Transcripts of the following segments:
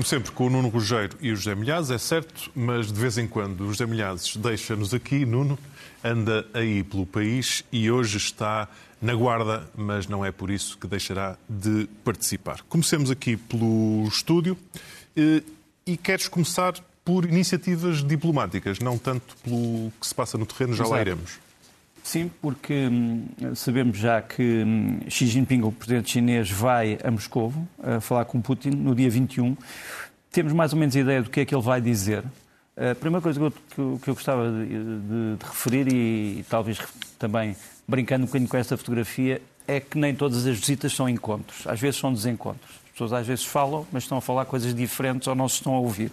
como sempre, com o Nuno Rogério e o José Milhazes, é certo, mas de vez em quando o José Milhazes deixa-nos aqui, Nuno, anda aí pelo país e hoje está na Guarda, mas não é por isso que deixará de participar. Comecemos aqui pelo estúdio eh, e queres começar por iniciativas diplomáticas, não tanto pelo que se passa no terreno, já Exato. lá iremos. Sim, porque hum, sabemos já que hum, Xi Jinping, o presidente chinês, vai a Moscou a falar com Putin no dia 21. Temos mais ou menos ideia do que é que ele vai dizer. A primeira coisa que eu, que eu gostava de, de, de referir, e, e, talvez também brincando um bocadinho com esta fotografia, é que nem todas as visitas são encontros. Às vezes são desencontros. As pessoas às vezes falam, mas estão a falar coisas diferentes ou não se estão a ouvir.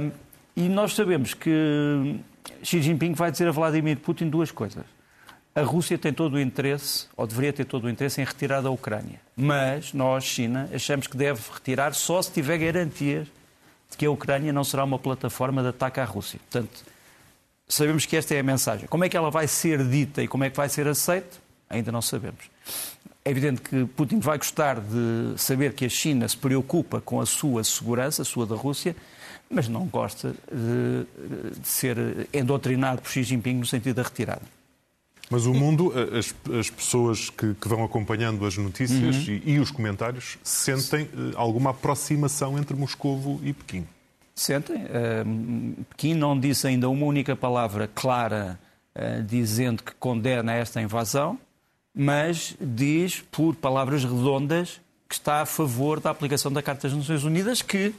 Um, e nós sabemos que Xi Jinping vai dizer a Vladimir Putin duas coisas. A Rússia tem todo o interesse, ou deveria ter todo o interesse, em retirar da Ucrânia. Mas nós, China, achamos que deve retirar só se tiver garantias de que a Ucrânia não será uma plataforma de ataque à Rússia. Portanto, sabemos que esta é a mensagem. Como é que ela vai ser dita e como é que vai ser aceita? Ainda não sabemos. É evidente que Putin vai gostar de saber que a China se preocupa com a sua segurança, a sua da Rússia, mas não gosta de, de ser endocrinado por Xi Jinping no sentido da retirada. Mas o mundo, as, as pessoas que, que, vão acompanhando as notícias uhum. e, e, os comentários, sentem uh, alguma aproximação entre Moscovo e Pequim? Sentem. Uh, Pequim não disse ainda uma única palavra clara uh, dizendo que condena esta invasão, mas diz, por palavras redondas, que está a favor da aplicação da Carta das Nações Unidas, que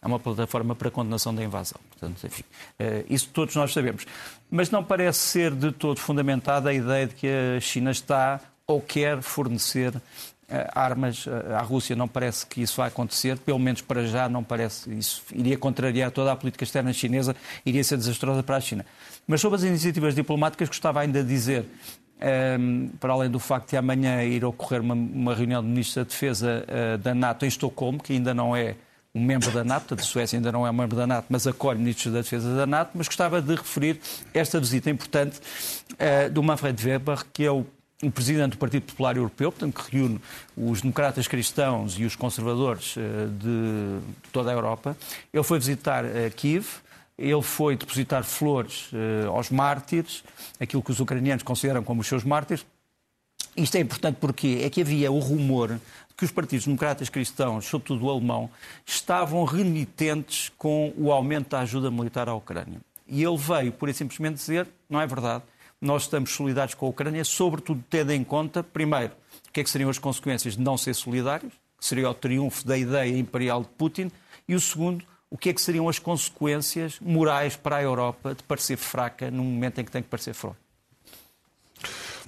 é uma plataforma para condenação da invasão. Portanto, enfim, eh, isso todos nós sabemos. Mas não parece ser de todo fundamentada a ideia de que a China está ou quer fornecer eh, armas eh, à Rússia. Não parece que isso vai acontecer, pelo menos para já não parece. Isso iria contrariar toda a política externa chinesa, iria ser desastrosa para a China. Mas sobre as iniciativas diplomáticas, gostava ainda de dizer um, ehm, para além do facto de amanhã ir ocorrer uma, uma reunião de ministros da Defesa uh, da NATO em Estocolmo, que ainda não é um membro da NATO, a Suécia ainda não é um membro da NATO, mas acolhe ministros da Defesa da NATO, mas gostava de referir esta visita importante uh, do Manfred Weber, que é o presidente do Partido Popular Europeu, portanto, que reúne os democratas cristãos e os conservadores uh, de toda a Europa. Ele foi visitar uh, Kiev, ele foi depositar flores aos mártires, aquilo que os ucranianos consideram como os seus mártires. Isto é importante porque é que havia o rumor que os partidos democratas cristãos, sobretudo o alemão, estavam renitentes com o aumento da ajuda militar à Ucrânia. E ele veio, por simplesmente, dizer: não é verdade, nós estamos solidários com a Ucrânia, sobretudo tendo em conta, primeiro, o que, é que seriam as consequências de não ser solidários, que seria o triunfo da ideia imperial de Putin, e o segundo, o que é que seriam as consequências morais para a Europa de parecer fraca no momento em que tem que parecer forte.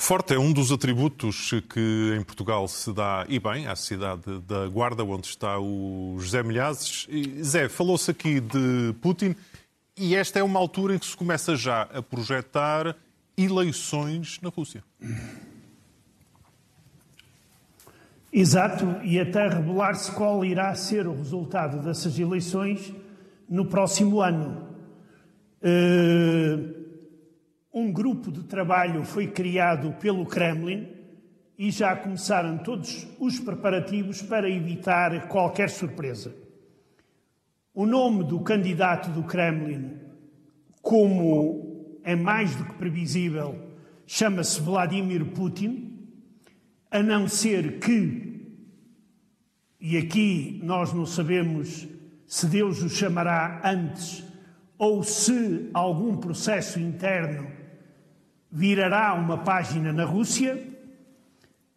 Forte é um dos atributos que em Portugal se dá, e bem, à cidade da Guarda, onde está o José Milhazes. Zé, falou-se aqui de Putin e esta é uma altura em que se começa já a projetar eleições na Rússia. Exato, e até revelar-se qual irá ser o resultado dessas eleições no próximo ano. Uh um grupo de trabalho foi criado pelo Kremlin e já começaram todos os preparativos para evitar qualquer surpresa. O nome do candidato do Kremlin, como é mais do que previsível, chama-se Vladimir Putin, a não ser que, e aqui nós não sabemos se Deus o chamará antes ou se algum processo interno virará uma página na Rússia,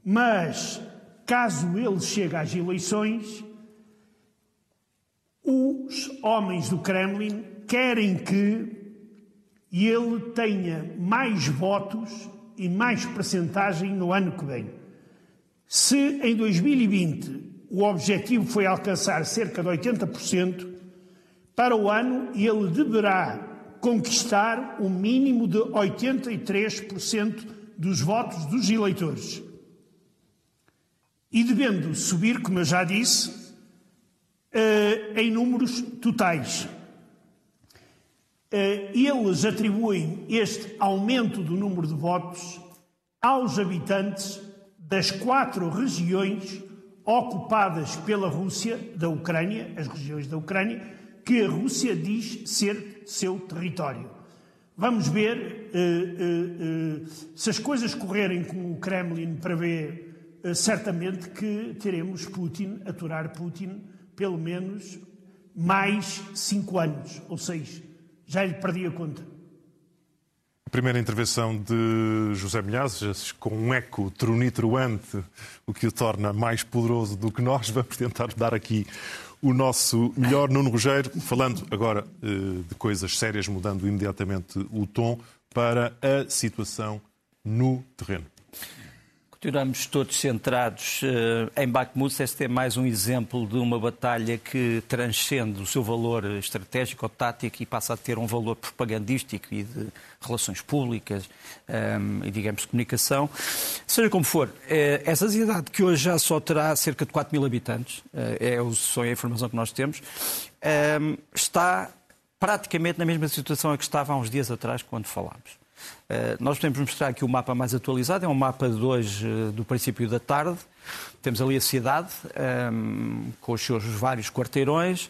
mas caso ele chegue às eleições, os homens do Kremlin querem que ele tenha mais votos e mais percentagem no ano que vem. Se em 2020 o objetivo foi alcançar cerca de 80%, para o ano ele deverá conquistar o um mínimo de 83% dos votos dos eleitores. E devendo subir, como eu já disse, eh, em números totais. Eh, eles atribuem este aumento do número de votos aos habitantes das quatro regiões ocupadas pela Rússia, da Ucrânia, as regiões da Ucrânia, que a Rússia diz ser seu território. Vamos ver uh, uh, uh, se as coisas correrem como o Kremlin prevê, certamente que teremos Putin, aturar Putin, pelo menos mais cinco anos ou seis. Já lhe perdi a conta. Primeira intervenção de José Milhazes, com um eco tronitroante, o que o torna mais poderoso do que nós. Vamos tentar dar aqui o nosso melhor Nuno Rogério, falando agora eh, de coisas sérias, mudando imediatamente o tom para a situação no terreno. Continuamos todos centrados uh, em Bakhmut. Este é mais um exemplo de uma batalha que transcende o seu valor estratégico ou tático e passa a ter um valor propagandístico e de relações públicas ehm, e, digamos, de comunicação. Seja como for, uh, essa cidade, que hoje já só terá cerca de 4 mil habitantes, é só a informação que nós temos, está praticamente na mesma situação a que estava há uns dias atrás, quando falámos. Eh, nós podemos mostrar aqui o mapa mais atualizado, é um mapa de hoje, eh, do princípio da tarde. Temos ali a cidade, ehm, com os seus vários quarteirões.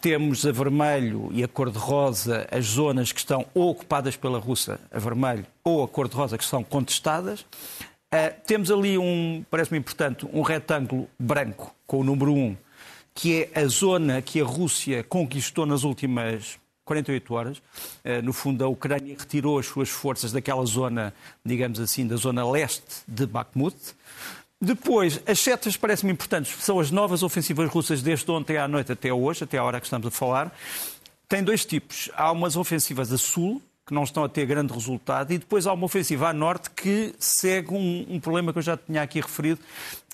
Temos a vermelho e a cor-de-rosa as zonas que estão ou ocupadas pela Rússia, a vermelho, ou a cor-de-rosa que são contestadas. Uh, temos ali um, parece-me importante, um retângulo branco com o número 1, que é a zona que a Rússia conquistou nas últimas 48 horas. Eh, no fundo, a Ucrânia retirou as suas forças daquela zona, digamos assim, da zona leste de Bakhmut. Depois, as setas parecem-me importantes, são as novas ofensivas russas desde ontem à noite até hoje, até a hora que estamos a falar. Tem dois tipos. Há umas ofensivas a sul, que não estão a ter grande resultado, e depois há uma ofensiva a norte que segue um, um problema que eu já tinha aqui referido,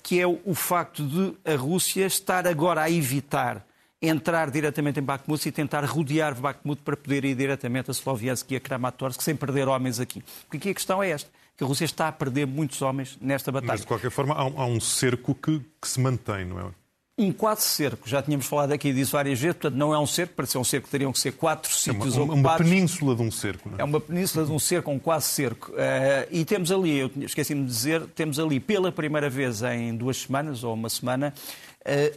que é o, o facto de a Rússia estar agora a evitar entrar diretamente em Bakhmut e tentar rodear Bakhmut para poder ir diretamente a Sloviansk e a Kramatorsk sem perder homens aqui. Porque aqui a questão é esta, que a Rússia está a perder muitos homens nesta batalha. Mas, de qualquer forma, há um, há um cerco que, que se mantém, não é? um quase cerco. Já tínhamos falado aqui disso várias vezes, portanto não é um cerco, para ser um cerco teriam que ser quatro sítios é uma, ocupados. uma península de um cerco. Não é? é uma península de um cerco, um quase cerco. Uh, e temos ali, eu esqueci-me de dizer, temos ali pela primeira vez em duas semanas, ou uma semana,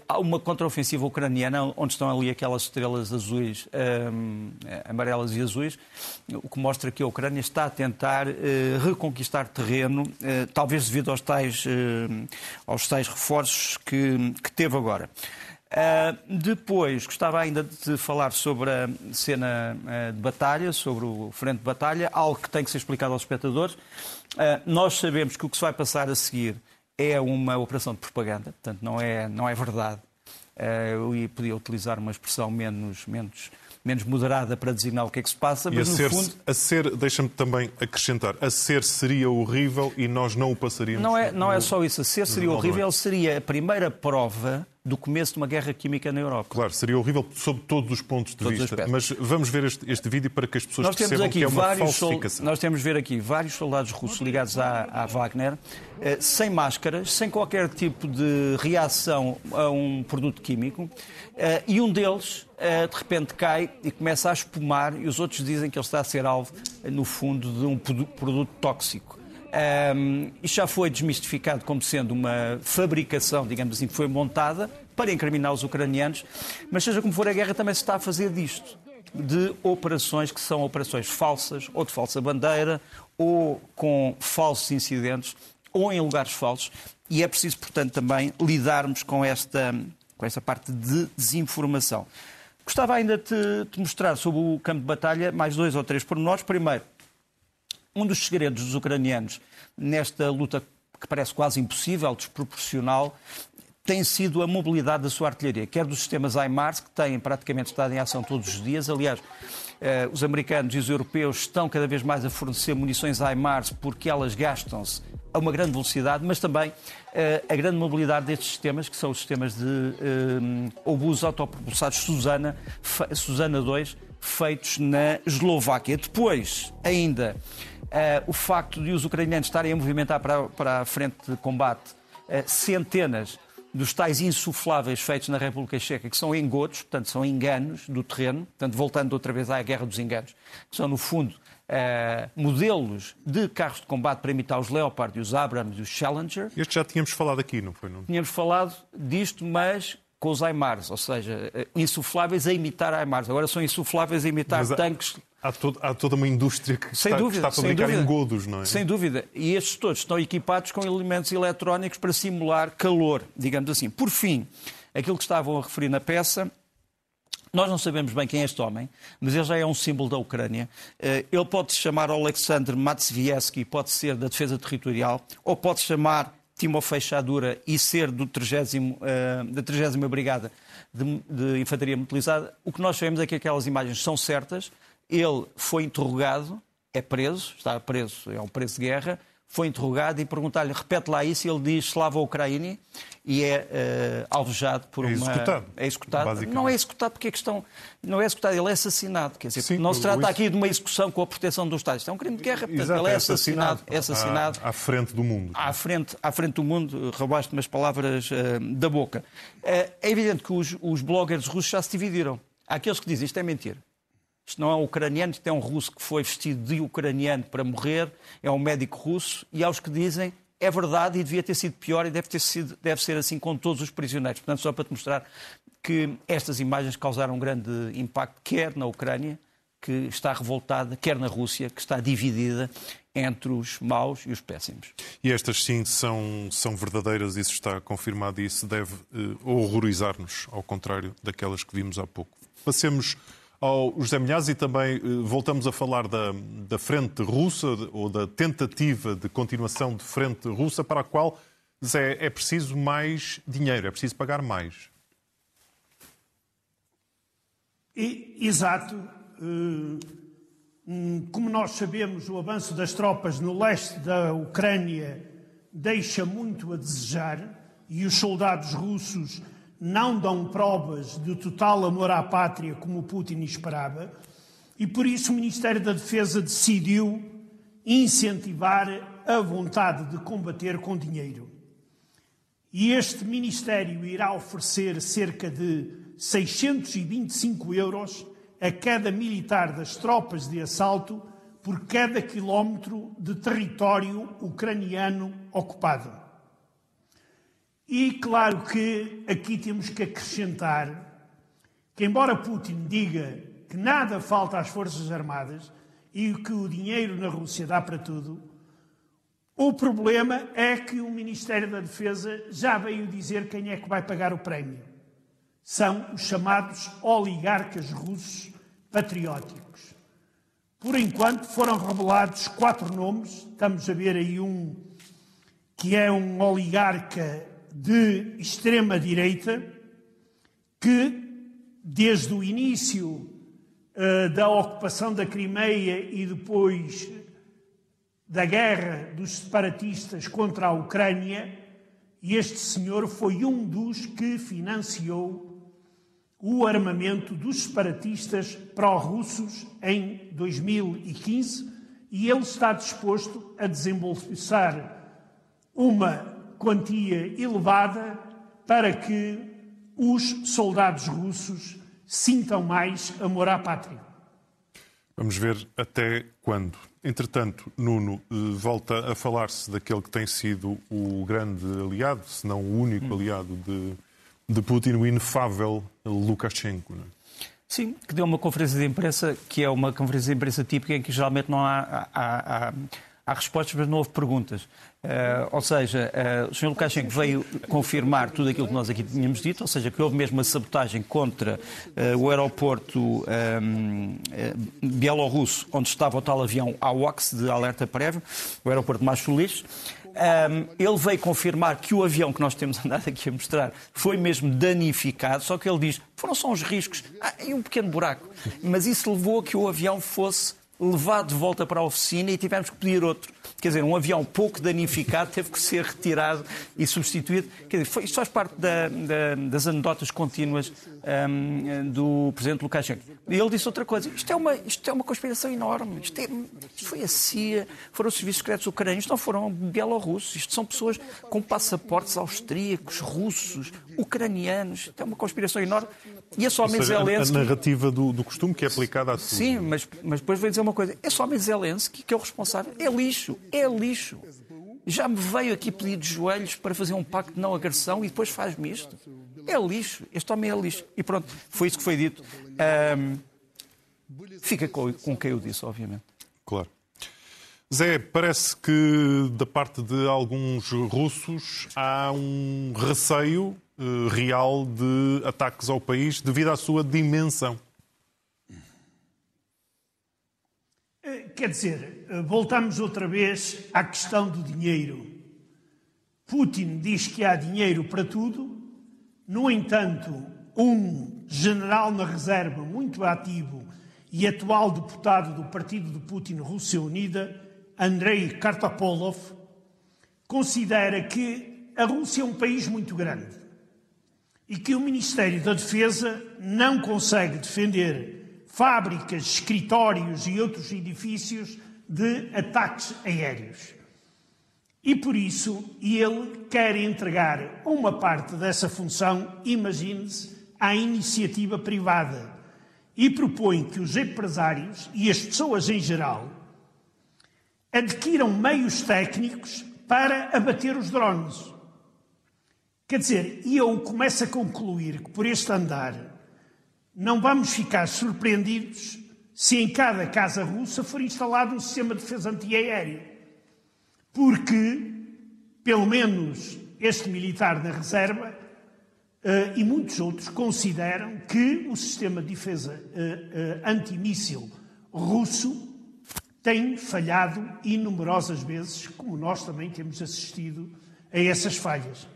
há uma contraofensiva ucraniana onde estão ali aquelas estrelas azuis, uh, amarelas e azuis, o que mostra que a Ucrânia está a tentar uh, reconquistar terreno, talvez devido aos tais, aos tais reforços que, que teve agora. depois, gostava ainda de falar sobre a cena de batalha, sobre o frente de batalha, algo que tem que ser explicado aos espectadores. nós sabemos que o que se vai passar a seguir é uma operação de propaganda, portanto não é, não é verdade. Eh, eu podia utilizar uma expressão menos, menos, menos moderada para designar o que é que se passa, mas e a no ser, fundo... A ser, deixa-me também acrescentar, a ser seria horrível e nós não o passaríamos... Não é, não é só isso, a ser seria horrível, seria a primeira prova do começo de uma guerra química na Europa. Claro, seria horrível sob todos os pontos de todos vista. Mas vamos ver este, este, vídeo para que as pessoas nós percebam que é uma falsificação. Nós temos ver aqui vários soldados russos ligados à, à Wagner, eh, sem máscaras, sem qualquer tipo de reação a um produto químico, eh, e um deles, eh, de repente, cai e começa a espumar, e os outros dizem que ele está a ser alvo, no fundo, de um produto tóxico. Um, isto já foi desmistificado como sendo uma fabricação, digamos assim, que foi montada para incriminar os ucranianos, mas seja como for, a guerra também se está a fazer disto, de operações que são operações falsas, ou de falsa bandeira, ou com falsos incidentes, ou em lugares falsos, e é preciso, portanto, também lidarmos com esta, com esta parte de desinformação. Gostava ainda de te mostrar sobre o campo de batalha mais dois ou três pormenores. Primeiro, um dos segredos dos ucranianos nesta luta que parece quase impossível, desproporcional, tem sido a mobilidade da sua artilharia, quer dos sistemas HIMARS, que têm praticamente estado em ação todos os dias. Aliás, eh, os americanos e os europeus estão cada vez mais a fornecer munições HIMARS porque elas gastam-se a uma grande velocidade, mas também eh, a grande mobilidade destes sistemas, que são os sistemas de eh, autopropulsados Susana, Susana 2, feitos na Eslováquia. Depois, ainda, o facto de os ucranianos estarem a movimentar para, para a frente de combate uh, centenas dos tais insufláveis feitos na República Checa, que são engodos, portanto, são enganos do terreno, portanto, voltando outra vez à guerra dos enganos, que são, no fundo, uh, modelos de carros de combate para imitar os Leopard os Abrams e os Challenger. Este já tínhamos falado aqui, não foi? Não? Tínhamos falado disto, mas com os AIMARs, ou seja, eh, insufláveis a imitar AIMARs. Agora são insufláveis a imitar Mas tanques. Há, todo- há toda uma indústria que Sem está, dúvida, que está a fabricar dúvida. engodos, não é? Sem dúvida. E estes todos estão equipados com elementos eletrónicos para simular calor, digamos assim. Por fim, aquilo que estavam a referir na peça, nós não sabemos bem quem é este homem, mas ele já é um símbolo da Ucrânia. Eh, Ele pode se chamar Alexander Matvieski, pode ser da Defesa Territorial, ou pode se chamar Timofei Chadura e ser do 30, eh, da 30 Brigada de, de Infantaria Motorizada. O que nós sabemos é que aquelas imagens são certas. Ele foi interrogado, é preso, está preso, é um preso de guerra, foi interrogado e perguntar-lhe, repete lá isso, e ele diz Slava Ucraini e é eh, alvejado por É uma... executado, É executado. Não é executado porque a questão não é executado, ele é assassinado. Quer dizer, Sim, não se trata o- aqui de uma execução com a proteção do Estado. Isto é um crime de guerra, portanto, Exato, ele é assassinado. É assassinado À, à frente do mundo. à frente, à frente do mundo, roubaste-me as palavras eh, da boca. Eh, é evidente que os, os bloggers russos já se dividiram. Há aqueles que dizem isto é mentira. Isto não é um ucraniano, isto é um russo que foi vestido de ucraniano para morrer, é um médico russo, e há os que dizem é verdade e devia ter sido pior e deve, ter sido, deve ser assim com todos os prisioneiros. Portanto, só para te mostrar que estas imagens causaram um grande impacto, quer na Ucrânia, que está revoltada, quer na Rússia, que está dividida entre os maus e os péssimos. E estas sim são, são verdadeiras, isso está confirmado e isso deve eh, horrorizar-nos, ao contrário daquelas que vimos há pouco. Passemos ao José Milhaz e também eh, voltamos a falar da, da frente russa ou da tentativa de continuação de frente russa para a qual Zé, é preciso mais dinheiro, é preciso pagar mais. E- Exato. Eh, Como nós sabemos, o avanço das tropas no leste da Ucrânia deixa muito a desejar e os soldados russos não dão provas de total amor à pátria como Putin esperava. E por isso o Ministério da Defesa decidiu incentivar a vontade de combater com dinheiro. E este Ministério irá oferecer cerca de 625 euros a cada militar das tropas de assalto por cada quilómetro de território ucraniano ocupado. E claro que aqui temos que acrescentar que, embora Putin diga que nada falta às Forças Armadas e que o dinheiro na Rússia dá para tudo, o problema é que o Ministério da Defesa já veio dizer quem é que vai pagar o prémio. São os chamados oligarcas russos patrióticos. Por enquanto foram revelados quatro nomes. Estamos a ver aí um que é um oligarca de extrema direita que, desde o início eh, da ocupação da Crimeia e depois da guerra dos separatistas contra a Ucrânia, este senhor foi um dos que financiou o armamento dos separatistas pró-russos em 2015 e ele está disposto a desembolsar uma quantia elevada para que os soldados russos sintam mais amor à pátria. Vamos ver até quando. Entretanto, Nuno eh, volta a falar-se daquele que tem sido o grande aliado, se não o único aliado de, de Putin, o inefável Lukashenko. não é? Sim, que deu uma conferência de imprensa que é uma conferência de imprensa típica em que geralmente não há, há, há, há respostas, mas não houve perguntas. Eh, ou seja, eh, o Sr. Lukashenko veio confirmar tudo aquilo que nós aqui tínhamos dito, ou seja, que houve mesmo uma sabotagem contra eh, o aeroporto eh, bielorrusso, onde estava o tal avião AWACS de alerta prévio, o aeroporto de Machulis. Um, ele veio confirmar que o avião que nós temos andado aqui a mostrar foi mesmo danificado, só que ele diz foram só uns riscos ah, e um pequeno buraco. Mas isso levou a que o avião fosse levado de volta para a oficina e tivemos que pedir outro. Quer dizer, um avião pouco danificado teve que ser retirado e substituído. Quer dizer, foi, isto faz parte da, da, das anedotas contínuas um, do Presidente Lukashenko. E ele disse outra coisa. Isto é uma, isto é uma conspiração enorme. Isto, é, isto foi a CIA, foram os serviços secretos ucranianos, não foram bielorrussos. Isto são pessoas com passaportes austríacos, russos, ucranianos. É uma conspiração enorme. E é só seja, Zelensky... A narrativa do, do, costume que é aplicada a tudo. Sim, mas, mas depois vou dizer uma coisa. É só Zelensky que é o responsável. É lixo. É lixo. Já me veio aqui pedir de joelhos para fazer um pacto de não agressão e depois faz-me isto. É lixo. Este homem é lixo. E pronto, foi isso que foi dito. Um, fica com, com quem eu disse, obviamente. Claro. Zé, parece que da parte de alguns russos há um receio uh, real de ataques ao país devido à sua dimensão. Eh, quer dizer, eh, voltamos outra vez à questão do dinheiro. Putin diz que há dinheiro para tudo, no entanto, um general na reserva muito ativo e atual deputado do partido de Putin, Rússia Unida, Andrei Kartapolov, considera que a Rússia é um país muito grande e que o Ministério da Defesa não consegue defender fábricas, escritórios e outros edifícios de ataques aéreos. E por isso ele quer entregar uma parte dessa função, imagine-se, à iniciativa privada e propõe que os empresários e as pessoas em geral adquiram meios técnicos para abater os drones. Quer dizer, e eu começo a concluir que por este andar não vamos ficar surpreendidos se em cada casa russa for instalado um sistema de defesa antiaéreo. Porque, pelo menos este militar da reserva uh, e muitos outros consideram que o sistema de defesa uh, uh, antimíssil russo tem falhado inumerosas vezes, como nós também temos assistido a essas falhas.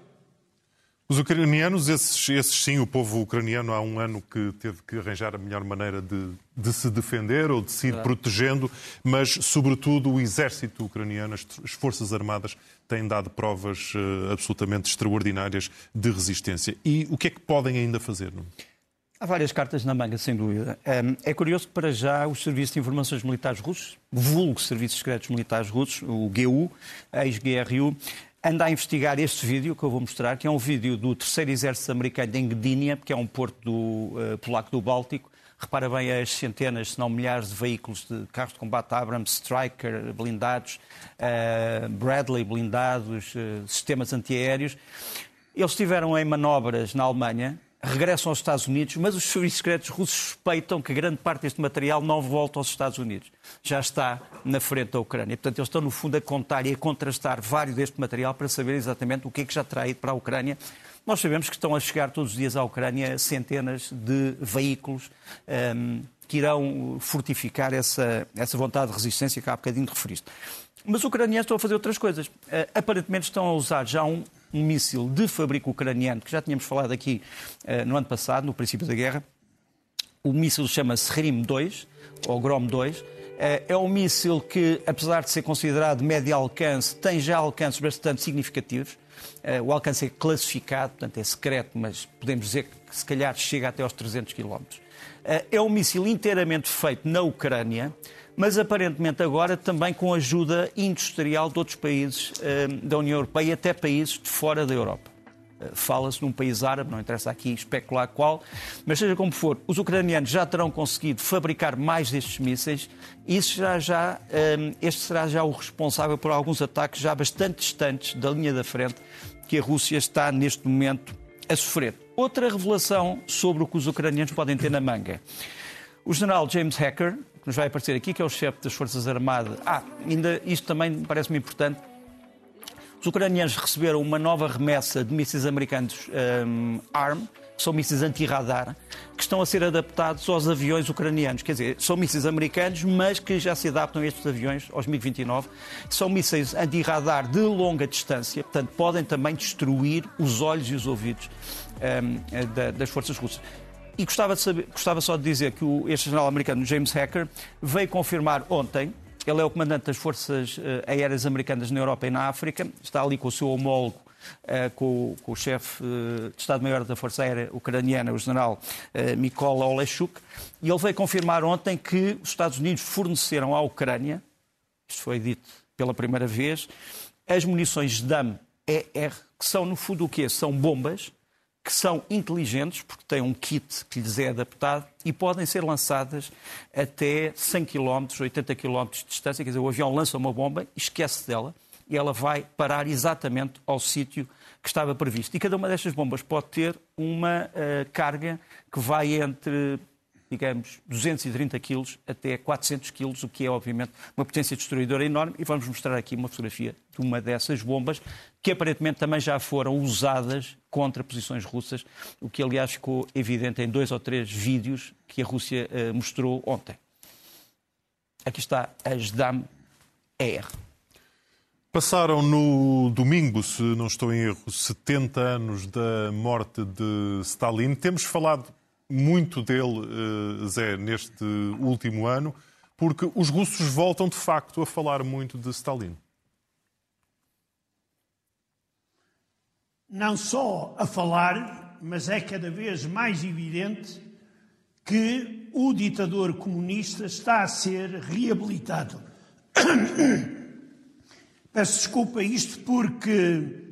Os ucranianos, esses, esses, sim, o povo ucraniano há um ano que teve que arranjar a melhor maneira de, de se defender ou de se ir claro. protegendo, mas, sobretudo, o exército ucraniano, as, as Forças Armadas, têm dado provas uh, absolutamente extraordinárias de resistência. E o que é que podem ainda fazer? Não? Há várias cartas na manga, sem dúvida. É curioso que, para já, os serviços de informações militares russos, vulgo serviços secretos militares russos, o GU, ex-GRU, anda a investigar este vídeo que eu vou mostrar, que é um vídeo do terceiro exército americano em Gdynia, que é um porto do, uh, polaco do Báltico. Repara bem as centenas, se não milhares de veículos de carros de combate Abrams, Striker blindados, uh, Bradley blindados, uh, sistemas antiaéreos. Eles estiveram em manobras na Alemanha, regressam aos Estados Unidos, mas os serviços secretos russos suspeitam que grande parte deste material não volta aos Estados Unidos. Já está na frente da Ucrânia. Portanto, eles estão, no fundo, a contar e a contrastar vários deste material para saber exatamente o que é que já terá ido para a Ucrânia. Nós sabemos que estão a chegar todos os dias à Ucrânia centenas de veículos um, ehm, que irão fortificar essa, essa vontade de resistência que há bocadinho referiste. Mas os ucranianos estão a fazer outras coisas. Uh, aparentemente estão a usar já um, um míssil de fabrico ucraniano, que já tínhamos falado aqui uh, no ano passado, no princípio da guerra. O míssil chama-se Grim-2, ou Grom-2. Uh, é um míssil que, apesar de ser considerado de médio alcance, tem já alcances bastante significativos. Uh, o alcance é classificado, portanto é secreto, mas podemos dizer que se calhar chega até aos 300 km. É um míssil inteiramente feito na Ucrânia, mas aparentemente agora também com ajuda industrial de outros países uh, da União Europeia e até países de fora da Europa. Fala-se num país árabe, não interessa aqui especular qual, mas seja como for, os ucranianos já terão conseguido fabricar mais destes mísseis isso será já, uh, este será já o responsável por alguns ataques já bastante distantes da linha da frente que a Rússia está neste momento a sofrer. Outra revelação sobre o que os ucranianos podem ter na manga. O general James Hacker, nos vai aparecer aqui, que é o chefe das Forças Armadas. Ah, ainda isto também parece-me importante. Os ucranianos receberam uma nova remessa de mísseis americanos um, ARM, que são mísseis anti-radar, que estão a ser adaptados aos aviões ucranianos. Quer dizer, são mísseis americanos, mas que já se adaptam a estes aviões, aos MiG-29. São mísseis anti-radar de longa distância, portanto, podem também destruir os olhos e os ouvidos um, das forças russas. E gostava, de saber, gostava só de dizer que o, este general americano, James Hacker, veio confirmar ontem, ele é o comandante das forças uh, aéreas americanas na Europa e na África, está ali com o seu homólogo, uh, com, com, o chefe uh, de Estado-Maior da Força Aérea Ucraniana, o general Mykola Oleshuk, e ele veio confirmar ontem que os Estados Unidos forneceram à Ucrânia, isto foi dito pela primeira vez, as munições DAM-ER, que são no fundo o quê? São bombas que são inteligentes, porque têm um kit que lhes é adaptado e podem ser lançadas até 100 km, 80 km de distância. Quer dizer, o avião lança uma bomba esquece dela e ela vai parar exatamente ao sítio que estava previsto. E cada uma destas bombas pode ter uma uh, carga que vai entre digamos, 230 quilos até 400 quilos, o que é, obviamente, uma potência destruidora enorme. E vamos mostrar aqui uma fotografia de uma dessas bombas, que aparentemente também já foram usadas contra posições russas, o que, aliás, ficou evidente em dois ou três vídeos que a Rússia uh, mostrou ontem. Aqui está a Sdam Air. Passaram no domingo, se não estou em erro, 70 anos da morte de Stalin. Temos falado muito dele, eh, Zé, neste último ano, porque os russos voltam de facto a falar muito de Stalin. Não só a falar, mas é cada vez mais evidente que o ditador comunista está a ser reabilitado. Peço desculpa isto porque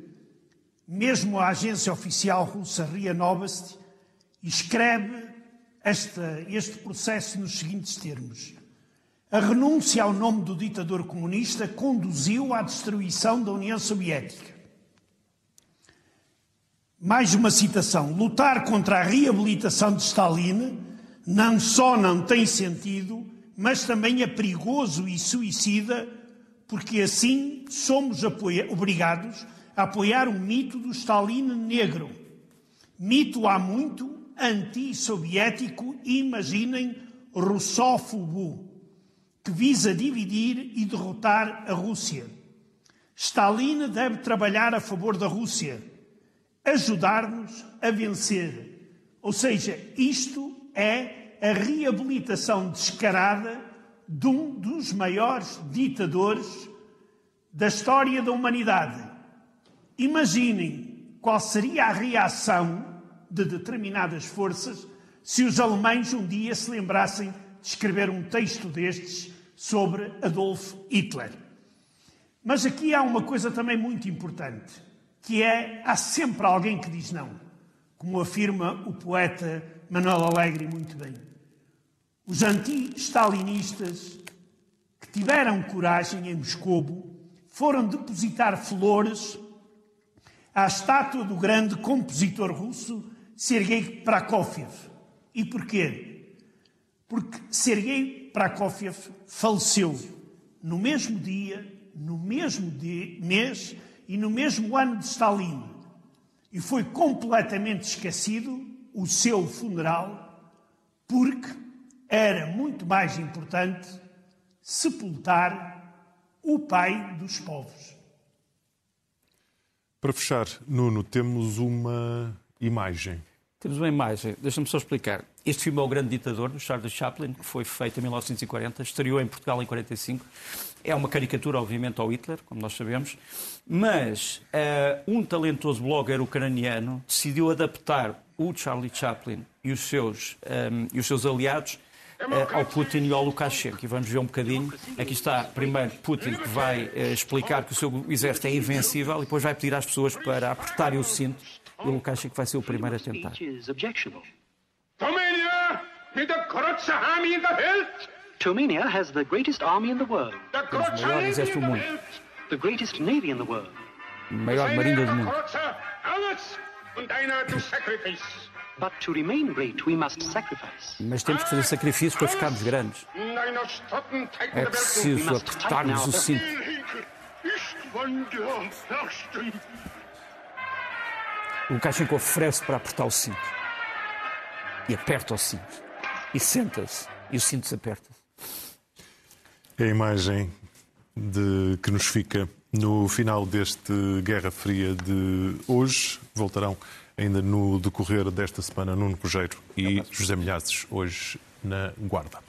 mesmo a agência oficial russa RIA Novosti escreve esta, este processo nos seguintes termos. A renúncia ao nome do ditador comunista conduziu à destruição da União Soviética. Mais uma citação. Lutar contra a reabilitação de Stalin não só não tem sentido, mas também é perigoso e suicida, porque assim somos obrigados a apoiar o mito do Stalin negro. Mito há muito anti-soviético, imaginem, russófobo, que visa dividir e derrotar a Rússia. Stalin deve trabalhar a favor da Rússia, ajudar-nos a vencer. Ou seja, isto é a reabilitação descarada de um dos maiores ditadores da história da humanidade. Imaginem qual seria a reação de determinadas forças se os alemães um dia se lembrassem de escrever um texto destes sobre Adolf Hitler. Mas aqui há uma coisa também muito importante, que é há sempre alguém que diz não, como afirma o poeta Manuel Alegre muito bem. Os anti-stalinistas que tiveram coragem em Moscovo foram depositar flores à estátua do grande compositor russo Sergei Prokofiev. E porquê? Porque Sergei Prokofiev faleceu no mesmo dia, no mesmo dia, mês e no mesmo ano de Stalin. E foi completamente esquecido o seu funeral, porque era muito mais importante sepultar o pai dos povos. Para fechar, Nuno, temos uma imagem? Temos uma imagem, deixa-me só explicar. Este filme é O Grande Ditador, do Charles Chaplin, que foi feito em 1940, estreou em Portugal em 45. É uma caricatura, obviamente, ao Hitler, como nós sabemos, mas uh, um talentoso blogger ucraniano decidiu adaptar o Charlie Chaplin e os seus, um, eh, e os seus aliados uh, ao Putin e ao Lukashenko. E vamos ver um bocadinho. Aqui está, primeiro, Putin, que vai explicar que o seu exército é invencível e depois vai pedir às pessoas para apertarem o cinto e o Lukashenko vai ser o primeiro a tentar. Romania has the greatest army in the world. Temos o maior exército do mundo. The greatest navy in the world. Maior marinha do mundo. But to remain great, we must sacrifice. Mas temos que fazer sacrifícios para ficarmos grandes. É preciso apertar-nos o cinto. O Lukashenko oferece para apertar o cinto. E aperta o cinto. E senta-se. E o cinto se aperta. É a imagem de, que nos fica no final deste Guerra Fria de hoje. Voltarão ainda no decorrer desta semana Nuno Cojeiro e José Milhazes, hoje na Guarda.